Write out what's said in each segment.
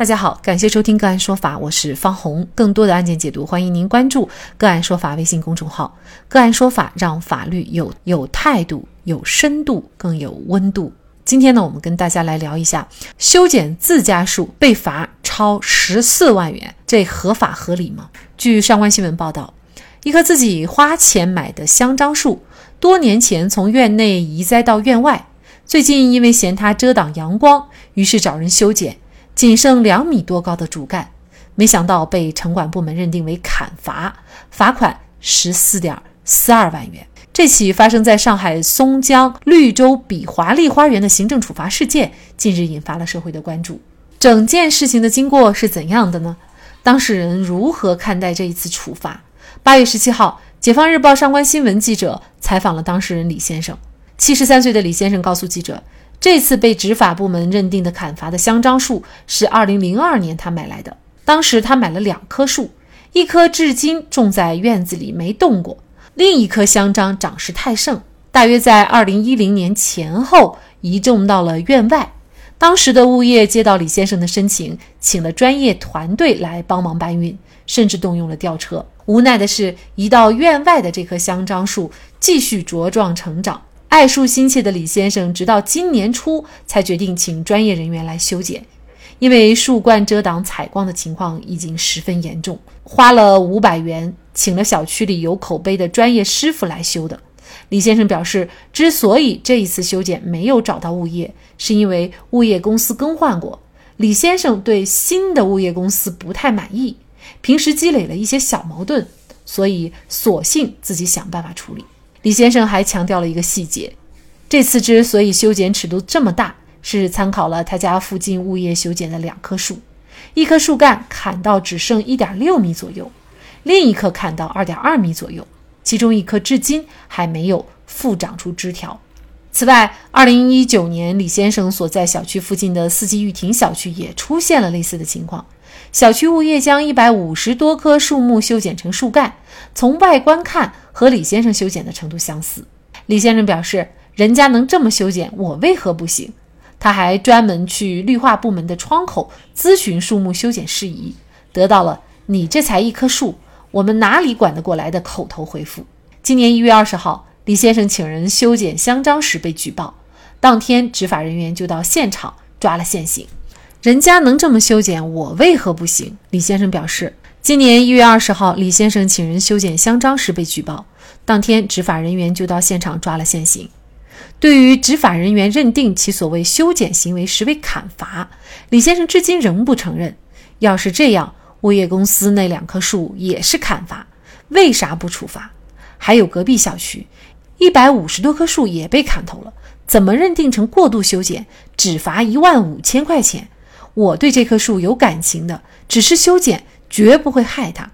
大家好，感谢收听个案说法，我是方红。更多的案件解读，欢迎您关注个案说法微信公众号。个案说法让法律有有态度、有深度、更有温度。今天呢，我们跟大家来聊一下修剪自家树被罚超十四万元，这合法合理吗？据上官新闻报道，一棵自己花钱买的香樟树，多年前从院内移栽到院外，最近因为嫌它遮挡阳光，于是找人修剪。仅剩两米多高的主干，没想到被城管部门认定为砍伐，罚款十四点四二万元。这起发生在上海松江绿洲比华丽花园的行政处罚事件，近日引发了社会的关注。整件事情的经过是怎样的呢？当事人如何看待这一次处罚？八月十七号，解放日报上官新闻记者采访了当事人李先生。七十三岁的李先生告诉记者。这次被执法部门认定的砍伐的香樟树是2002年他买来的，当时他买了两棵树，一棵至今种在院子里没动过，另一棵香樟长势太盛，大约在2010年前后移种到了院外。当时的物业接到李先生的申请，请了专业团队来帮忙搬运，甚至动用了吊车。无奈的是，移到院外的这棵香樟树继续茁壮成长。爱树心切的李先生，直到今年初才决定请专业人员来修剪，因为树冠遮挡采光的情况已经十分严重，花了五百元请了小区里有口碑的专业师傅来修的。李先生表示，之所以这一次修剪没有找到物业，是因为物业公司更换过，李先生对新的物业公司不太满意，平时积累了一些小矛盾，所以索性自己想办法处理。李先生还强调了一个细节：这次之所以修剪尺度这么大，是参考了他家附近物业修剪的两棵树，一棵树干砍到只剩一点六米左右，另一棵砍到二点二米左右，其中一棵至今还没有复长出枝条。此外，二零一九年李先生所在小区附近的四季玉亭小区也出现了类似的情况。小区物业将一百五十多棵树木修剪成树干，从外观看和李先生修剪的程度相似。李先生表示：“人家能这么修剪，我为何不行？”他还专门去绿化部门的窗口咨询树木修剪事宜，得到了“你这才一棵树，我们哪里管得过来”的口头回复。今年一月二十号，李先生请人修剪香樟时被举报，当天执法人员就到现场抓了现行。人家能这么修剪，我为何不行？李先生表示，今年一月二十号，李先生请人修剪香樟时被举报，当天执法人员就到现场抓了现行。对于执法人员认定其所谓修剪行为实为砍伐，李先生至今仍不承认。要是这样，物业公司那两棵树也是砍伐，为啥不处罚？还有隔壁小区，一百五十多棵树也被砍头了，怎么认定成过度修剪，只罚一万五千块钱？我对这棵树有感情的，只是修剪，绝不会害它。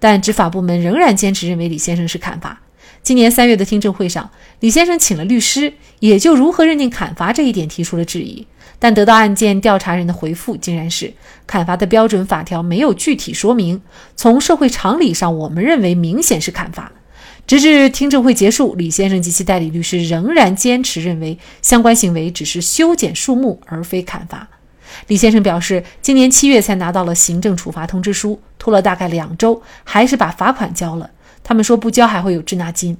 但执法部门仍然坚持认为李先生是砍伐。今年三月的听证会上，李先生请了律师，也就如何认定砍伐这一点提出了质疑。但得到案件调查人的回复，竟然是砍伐的标准法条没有具体说明。从社会常理上，我们认为明显是砍伐。直至听证会结束，李先生及其代理律师仍然坚持认为相关行为只是修剪树木，而非砍伐。李先生表示，今年七月才拿到了行政处罚通知书，拖了大概两周，还是把罚款交了。他们说不交还会有滞纳金。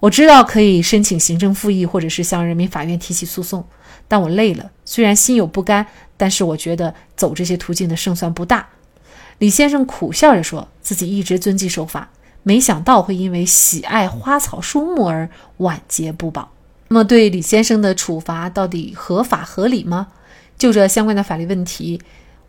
我知道可以申请行政复议，或者是向人民法院提起诉讼，但我累了。虽然心有不甘，但是我觉得走这些途径的胜算不大。李先生苦笑着说自己一直遵纪守法，没想到会因为喜爱花草树木而晚节不保。那么，对李先生的处罚到底合法合理吗？就这相关的法律问题，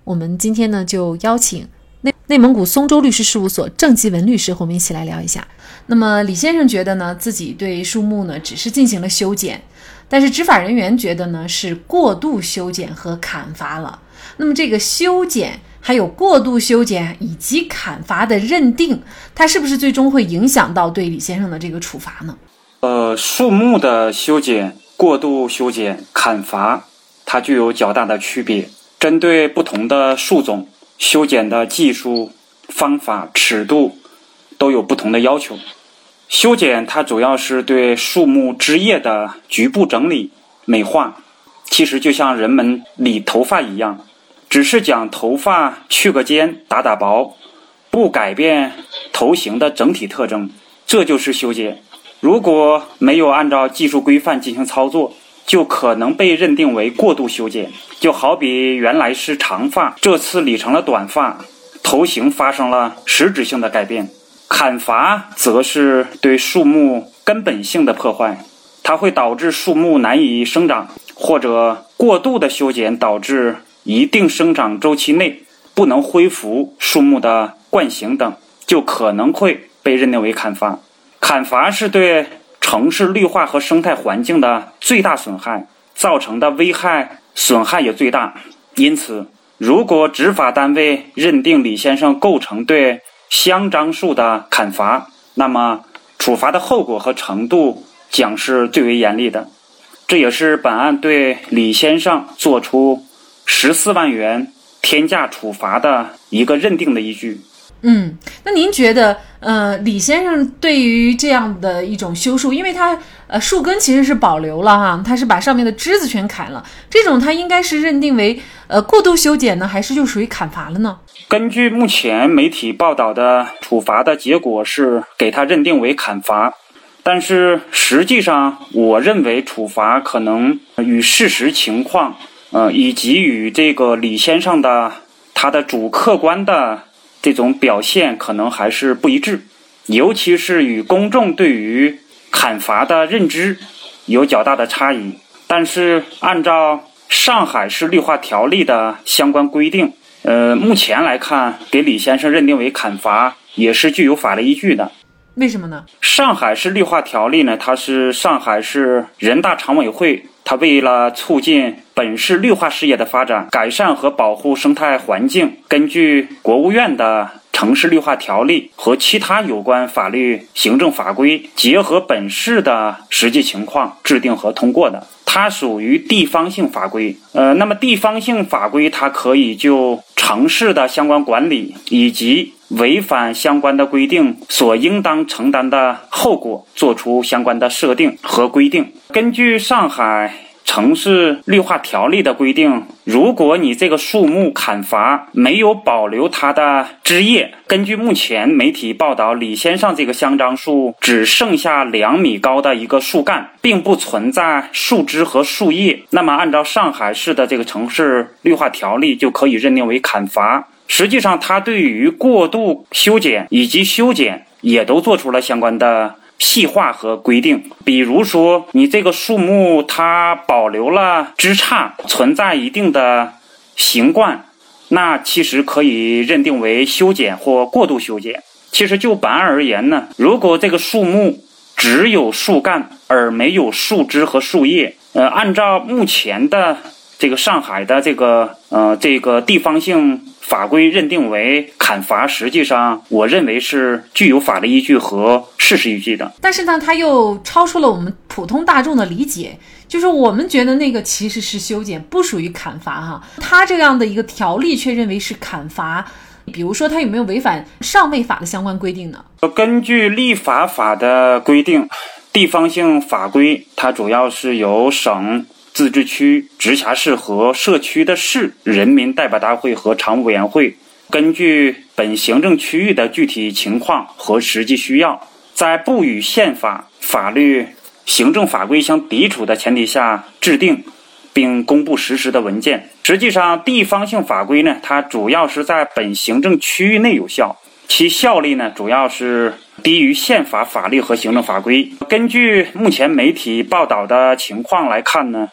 我们今天呢就邀请内内蒙古松州律师事务所郑继文律师和我们一起来聊一下。那么李先生觉得呢，自己对树木呢只是进行了修剪，但是执法人员觉得呢是过度修剪和砍伐了。那么这个修剪还有过度修剪以及砍伐的认定，它是不是最终会影响到对李先生的这个处罚呢？呃，树木的修剪、过度修剪、砍伐。它具有较大的区别，针对不同的树种，修剪的技术、方法、尺度都有不同的要求。修剪它主要是对树木枝叶的局部整理、美化，其实就像人们理头发一样，只是将头发去个尖、打打薄，不改变头型的整体特征，这就是修剪。如果没有按照技术规范进行操作，就可能被认定为过度修剪。就好比原来是长发，这次理成了短发，头型发生了实质性的改变。砍伐则是对树木根本性的破坏，它会导致树木难以生长，或者过度的修剪导致一定生长周期内不能恢复树木的惯形等，就可能会被认定为砍伐。砍伐是对城市绿化和生态环境的最大损害，造成的危害损害也最大。因此，如果执法单位认定李先生构成对香樟树的砍伐，那么处罚的后果和程度将是最为严厉的。这也是本案对李先生作出十四万元天价处罚的一个认定的依据。嗯，那您觉得，呃，李先生对于这样的一种修树，因为他呃树根其实是保留了哈，他是把上面的枝子全砍了，这种他应该是认定为呃过度修剪呢，还是就属于砍伐了呢？根据目前媒体报道的处罚的结果是给他认定为砍伐，但是实际上我认为处罚可能与事实情况，呃，以及与这个李先生的他的主客观的。这种表现可能还是不一致，尤其是与公众对于砍伐的认知有较大的差异。但是，按照上海市绿化条例的相关规定，呃，目前来看，给李先生认定为砍伐也是具有法律依据的。为什么呢？上海市绿化条例呢？它是上海市人大常委会，它为了促进本市绿化事业的发展，改善和保护生态环境，根据国务院的城市绿化条例和其他有关法律行政法规，结合本市的实际情况制定和通过的。它属于地方性法规。呃，那么地方性法规它可以就城市的相关管理以及违反相关的规定所应当承担的后果，做出相关的设定和规定。根据上海城市绿化条例的规定，如果你这个树木砍伐没有保留它的枝叶，根据目前媒体报道，李先生这个香樟树只剩下两米高的一个树干，并不存在树枝和树叶，那么按照上海市的这个城市绿化条例，就可以认定为砍伐。实际上，它对于过度修剪以及修剪也都做出了相关的细化和规定。比如说，你这个树木它保留了枝杈，存在一定的形冠，那其实可以认定为修剪或过度修剪。其实就本案而言呢，如果这个树木只有树干而没有树枝和树叶，呃，按照目前的这个上海的这个呃这个地方性。法规认定为砍伐，实际上我认为是具有法律依据和事实依据的。但是呢，它又超出了我们普通大众的理解，就是我们觉得那个其实是修剪，不属于砍伐哈。它这样的一个条例却认为是砍伐，比如说它有没有违反上位法的相关规定呢？根据立法法的规定，地方性法规它主要是由省。自治区、直辖市和社区的市人民代表大会和常务委员会，根据本行政区域的具体情况和实际需要，在不与宪法、法律、行政法规相抵触的前提下制定并公布实施的文件。实际上，地方性法规呢，它主要是在本行政区域内有效，其效力呢，主要是低于宪法、法律和行政法规。根据目前媒体报道的情况来看呢。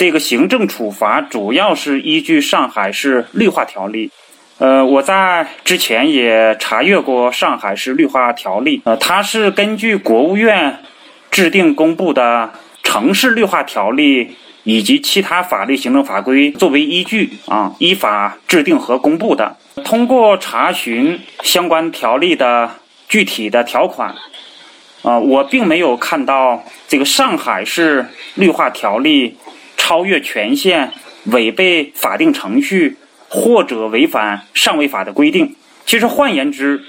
这个行政处罚主要是依据上海市绿化条例，呃，我在之前也查阅过上海市绿化条例，呃，它是根据国务院制定公布的城市绿化条例以及其他法律行政法规作为依据啊，依法制定和公布的。通过查询相关条例的具体的条款，啊，我并没有看到这个上海市绿化条例。超越权限、违背法定程序或者违反上位法的规定。其实换言之，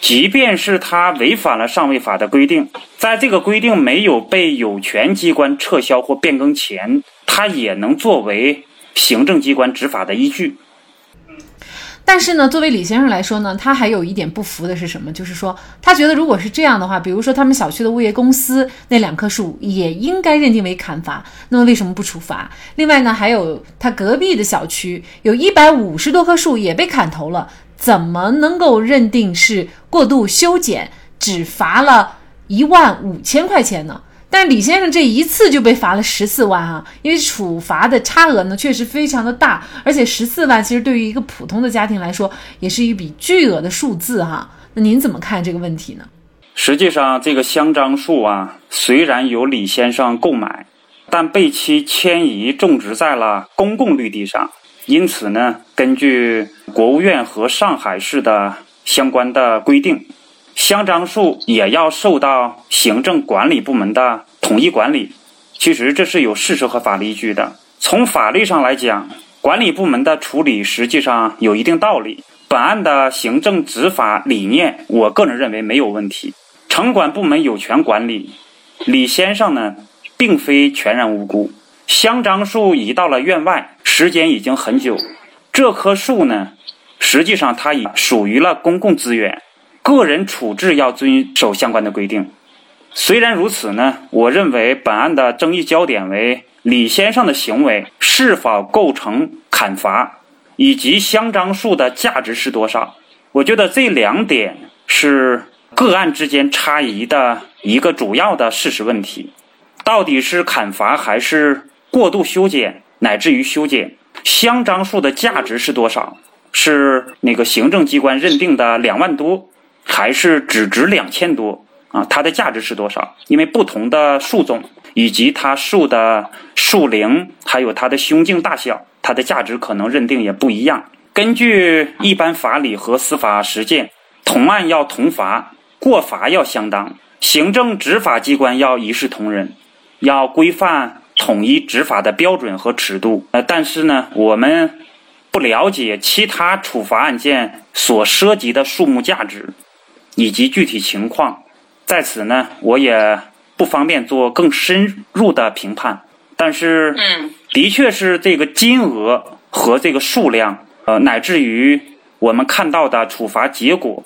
即便是他违反了上位法的规定，在这个规定没有被有权机关撤销或变更前，他也能作为行政机关执法的依据。但是呢，作为李先生来说呢，他还有一点不服的是什么？就是说，他觉得如果是这样的话，比如说他们小区的物业公司那两棵树也应该认定为砍伐，那么为什么不处罚？另外呢，还有他隔壁的小区有一百五十多棵树也被砍头了，怎么能够认定是过度修剪，只罚了一万五千块钱呢？但李先生这一次就被罚了十四万啊，因为处罚的差额呢确实非常的大，而且十四万其实对于一个普通的家庭来说也是一笔巨额的数字哈。那您怎么看这个问题呢？实际上，这个香樟树啊，虽然由李先生购买，但被其迁移种植在了公共绿地上，因此呢，根据国务院和上海市的相关的规定。香樟树也要受到行政管理部门的统一管理，其实这是有事实和法律依据的。从法律上来讲，管理部门的处理实际上有一定道理。本案的行政执法理念，我个人认为没有问题。城管部门有权管理，李先生呢，并非全然无辜。香樟树移到了院外，时间已经很久。这棵树呢，实际上它已属于了公共资源。个人处置要遵守相关的规定。虽然如此呢，我认为本案的争议焦点为李先生的行为是否构成砍伐，以及香樟树的价值是多少。我觉得这两点是个案之间差异的一个主要的事实问题。到底是砍伐还是过度修剪，乃至于修剪？香樟树的价值是多少？是那个行政机关认定的两万多？还是只值两千多啊？它的价值是多少？因为不同的树种以及它树的树龄，还有它的胸径大小，它的价值可能认定也不一样。根据一般法理和司法实践，同案要同罚，过罚要相当，行政执法机关要一视同仁，要规范统一执法的标准和尺度。呃，但是呢，我们不了解其他处罚案件所涉及的树木价值。以及具体情况，在此呢，我也不方便做更深入的评判。但是，嗯，的确是这个金额和这个数量，呃，乃至于我们看到的处罚结果，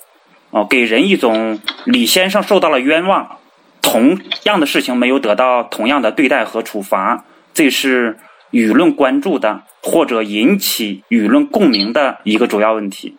哦，给人一种李先生受到了冤枉，同样的事情没有得到同样的对待和处罚，这是舆论关注的或者引起舆论共鸣的一个主要问题。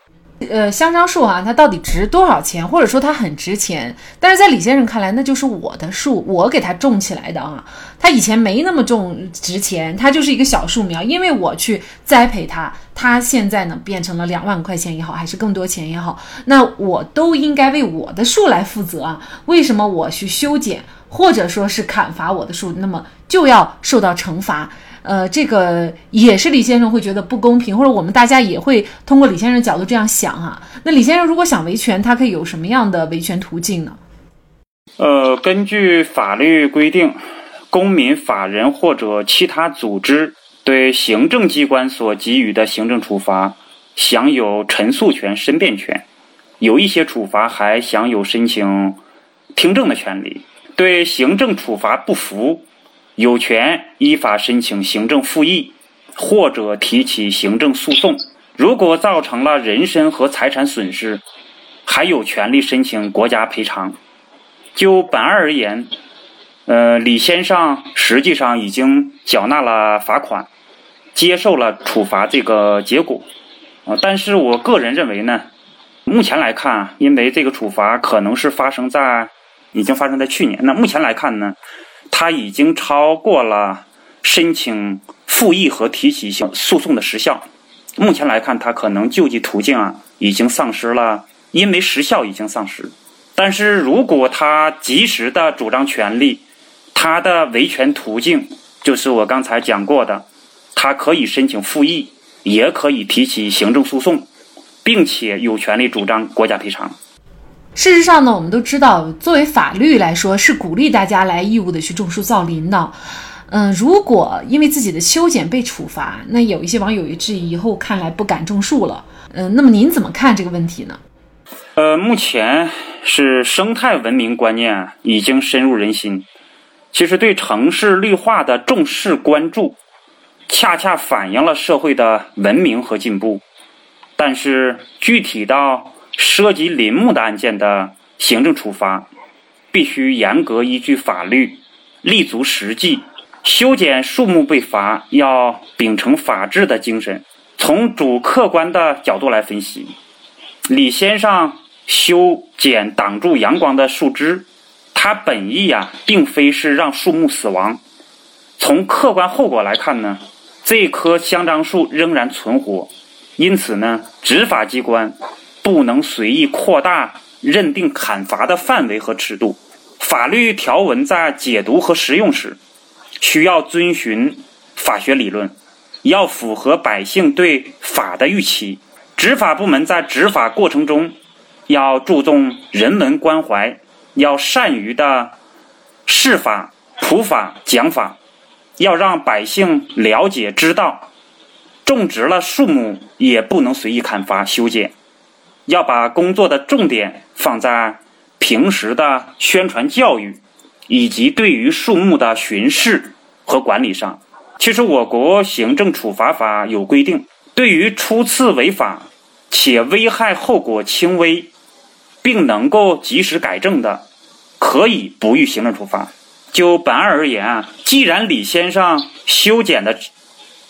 呃，香樟树啊，它到底值多少钱？或者说它很值钱？但是在李先生看来，那就是我的树，我给它种起来的啊。它以前没那么重值钱，它就是一个小树苗，因为我去栽培它，它现在呢变成了两万块钱也好，还是更多钱也好，那我都应该为我的树来负责啊。为什么我去修剪或者说是砍伐我的树，那么就要受到惩罚？呃，这个也是李先生会觉得不公平，或者我们大家也会通过李先生角度这样想哈。那李先生如果想维权，他可以有什么样的维权途径呢？呃，根据法律规定，公民、法人或者其他组织对行政机关所给予的行政处罚，享有陈诉权、申辩权，有一些处罚还享有申请听证的权利。对行政处罚不服。有权依法申请行政复议，或者提起行政诉讼。如果造成了人身和财产损失，还有权利申请国家赔偿。就本案而言，呃，李先生实际上已经缴纳了罚款，接受了处罚这个结果。啊，但是我个人认为呢，目前来看，因为这个处罚可能是发生在已经发生在去年，那目前来看呢？他已经超过了申请复议和提起诉讼的时效。目前来看，他可能救济途径啊已经丧失了，因为时效已经丧失。但是如果他及时的主张权利，他的维权途径就是我刚才讲过的，他可以申请复议，也可以提起行政诉讼，并且有权利主张国家赔偿。事实上呢，我们都知道，作为法律来说，是鼓励大家来义务的去种树造林的。嗯，如果因为自己的修剪被处罚，那有一些网友也质疑，以后看来不敢种树了。嗯，那么您怎么看这个问题呢？呃，目前是生态文明观念已经深入人心，其实对城市绿化的重视关注，恰恰反映了社会的文明和进步。但是具体到涉及林木的案件的行政处罚，必须严格依据法律，立足实际。修剪树木被罚，要秉承法治的精神，从主客观的角度来分析。李先生修剪挡住阳光的树枝，他本意呀，并非是让树木死亡。从客观后果来看呢，这棵香樟树仍然存活。因此呢，执法机关不能随意扩大认定砍伐的范围和尺度。法律条文在解读和实用时，需要遵循法学理论，要符合百姓对法的预期。执法部门在执法过程中，要注重人文关怀，要善于的释法、普法、讲法，要让百姓了解知道。种植了树木也不能随意砍伐修剪，要把工作的重点放在平时的宣传教育，以及对于树木的巡视和管理上。其实，我国行政处罚法有规定，对于初次违法且危害后果轻微，并能够及时改正的，可以不予行政处罚。就本案而言啊，既然李先生修剪的。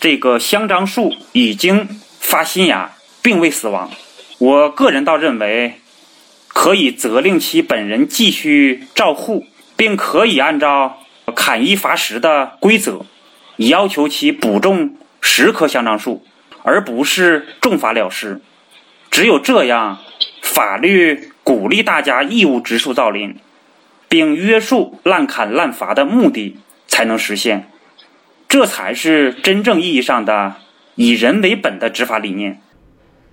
这个香樟树已经发新芽，并未死亡。我个人倒认为，可以责令其本人继续照护，并可以按照砍一罚十的规则，要求其补种十棵香樟树，而不是重罚了事。只有这样，法律鼓励大家义务植树造林，并约束滥砍滥伐的目的才能实现。这才是真正意义上的以人为本的执法理念。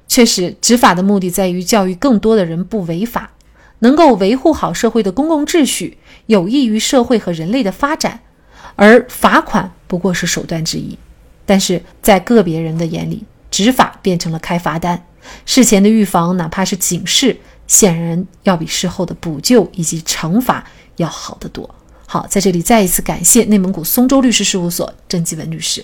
确实，执法的目的在于教育更多的人不违法，能够维护好社会的公共秩序，有益于社会和人类的发展。而罚款不过是手段之一。但是在个别人的眼里，执法变成了开罚单。事前的预防，哪怕是警示，显然要比事后的补救以及惩罚要好得多。好，在这里再一次感谢内蒙古松州律师事务所郑继文律师。